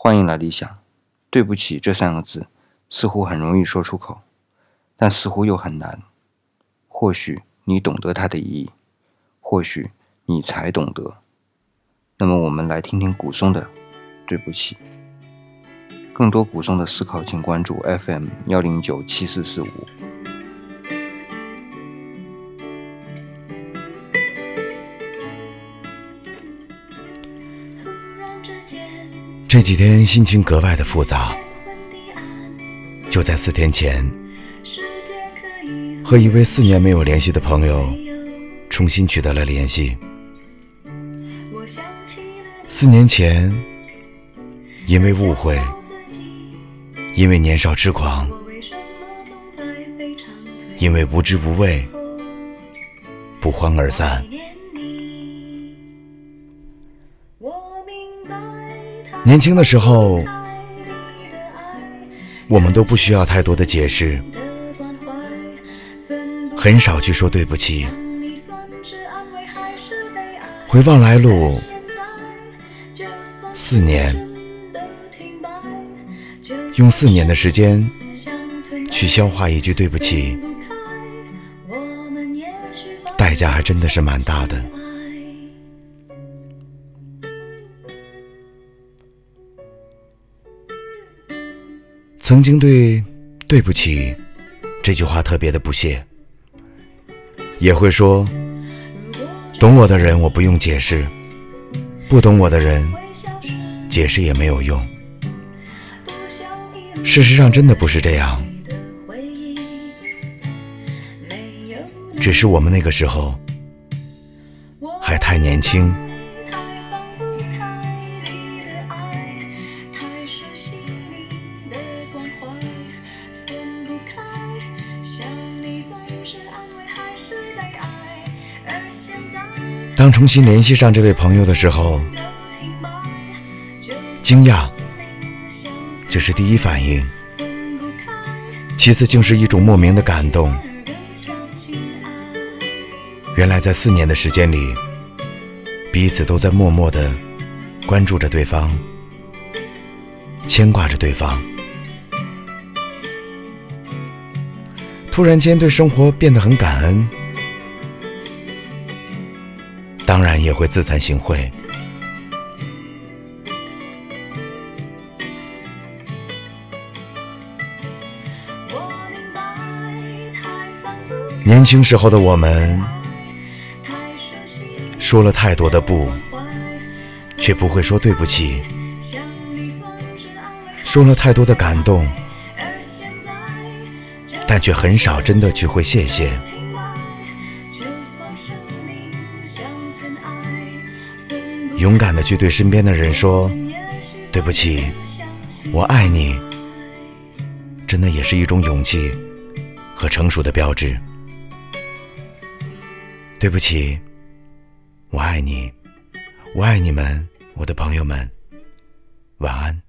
欢迎来理想。对不起这三个字，似乎很容易说出口，但似乎又很难。或许你懂得它的意义，或许你才懂得。那么，我们来听听古松的《对不起》。更多古松的思考，请关注 FM 幺零九七四四五。这几天心情格外的复杂。就在四天前，和一位四年没有联系的朋友重新取得了联系。四年前，因为误会，因为年少痴狂，因为无知无畏，不欢而散。年轻的时候，我们都不需要太多的解释，很少去说对不起。回望来路，四年，用四年的时间去消化一句对不起，代价还真的是蛮大的。曾经对“对不起”这句话特别的不屑，也会说：“懂我的人我不用解释，不懂我的人解释也没有用。”事实上，真的不是这样，只是我们那个时候还太年轻。当重新联系上这位朋友的时候，惊讶，这是第一反应；其次竟是一种莫名的感动。原来在四年的时间里，彼此都在默默的关注着对方，牵挂着对方。突然间，对生活变得很感恩。当然也会自惭形秽。年轻时候的我们，说了太多的不，却不会说对不起；说了太多的感动，但却很少真的去会谢谢。勇敢的去对身边的人说：“对不起，我爱你。”真的也是一种勇气和成熟的标志。对不起，我爱你，我爱你们，我的朋友们，晚安。